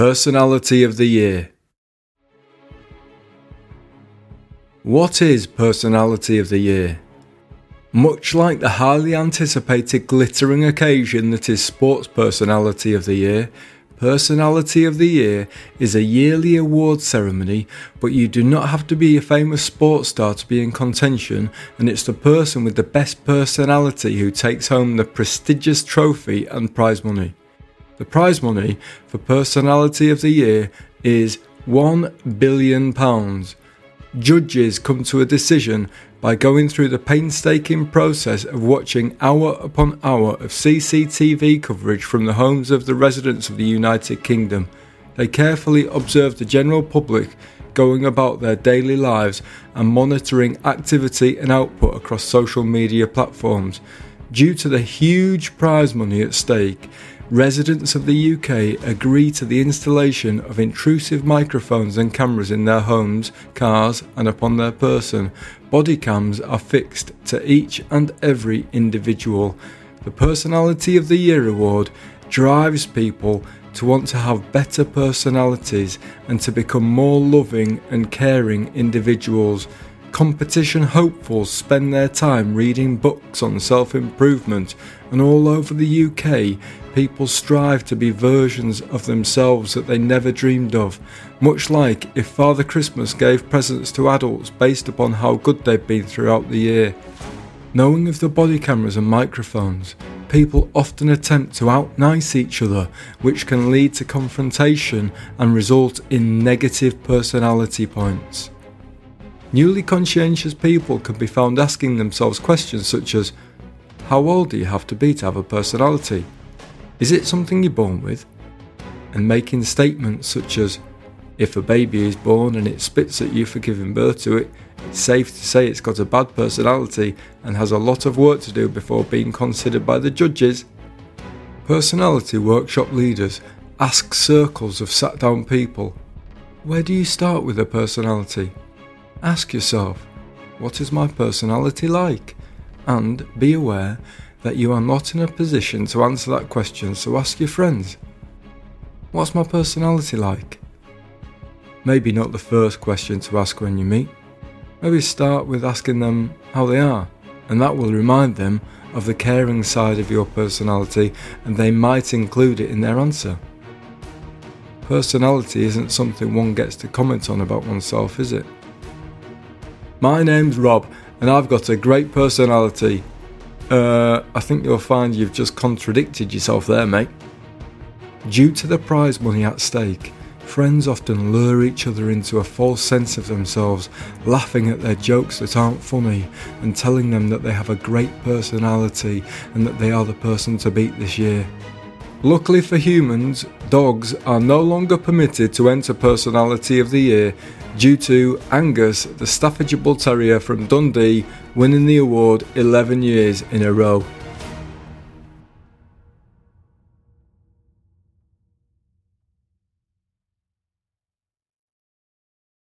Personality of the Year. What is Personality of the Year? Much like the highly anticipated glittering occasion that is Sports Personality of the Year, Personality of the Year is a yearly award ceremony, but you do not have to be a famous sports star to be in contention, and it's the person with the best personality who takes home the prestigious trophy and prize money. The prize money for Personality of the Year is £1 billion. Judges come to a decision by going through the painstaking process of watching hour upon hour of CCTV coverage from the homes of the residents of the United Kingdom. They carefully observe the general public going about their daily lives and monitoring activity and output across social media platforms. Due to the huge prize money at stake, residents of the UK agree to the installation of intrusive microphones and cameras in their homes, cars, and upon their person. Body cams are fixed to each and every individual. The Personality of the Year award drives people to want to have better personalities and to become more loving and caring individuals. Competition hopefuls spend their time reading books on self improvement, and all over the UK, people strive to be versions of themselves that they never dreamed of, much like if Father Christmas gave presents to adults based upon how good they've been throughout the year. Knowing of the body cameras and microphones, people often attempt to outnice each other, which can lead to confrontation and result in negative personality points. Newly conscientious people can be found asking themselves questions such as How old do you have to be to have a personality? Is it something you're born with? And making statements such as If a baby is born and it spits at you for giving birth to it, it's safe to say it's got a bad personality and has a lot of work to do before being considered by the judges. Personality workshop leaders ask circles of sat down people Where do you start with a personality? Ask yourself, what is my personality like? And be aware that you are not in a position to answer that question, so ask your friends. What's my personality like? Maybe not the first question to ask when you meet. Maybe start with asking them how they are, and that will remind them of the caring side of your personality, and they might include it in their answer. Personality isn't something one gets to comment on about oneself, is it? My name's Rob, and I've got a great personality. Uh, I think you'll find you've just contradicted yourself there, mate. Due to the prize money at stake, friends often lure each other into a false sense of themselves, laughing at their jokes that aren't funny and telling them that they have a great personality and that they are the person to beat this year. Luckily for humans, dogs are no longer permitted to enter Personality of the Year due to Angus, the Staffordshire Bull Terrier from Dundee, winning the award 11 years in a row.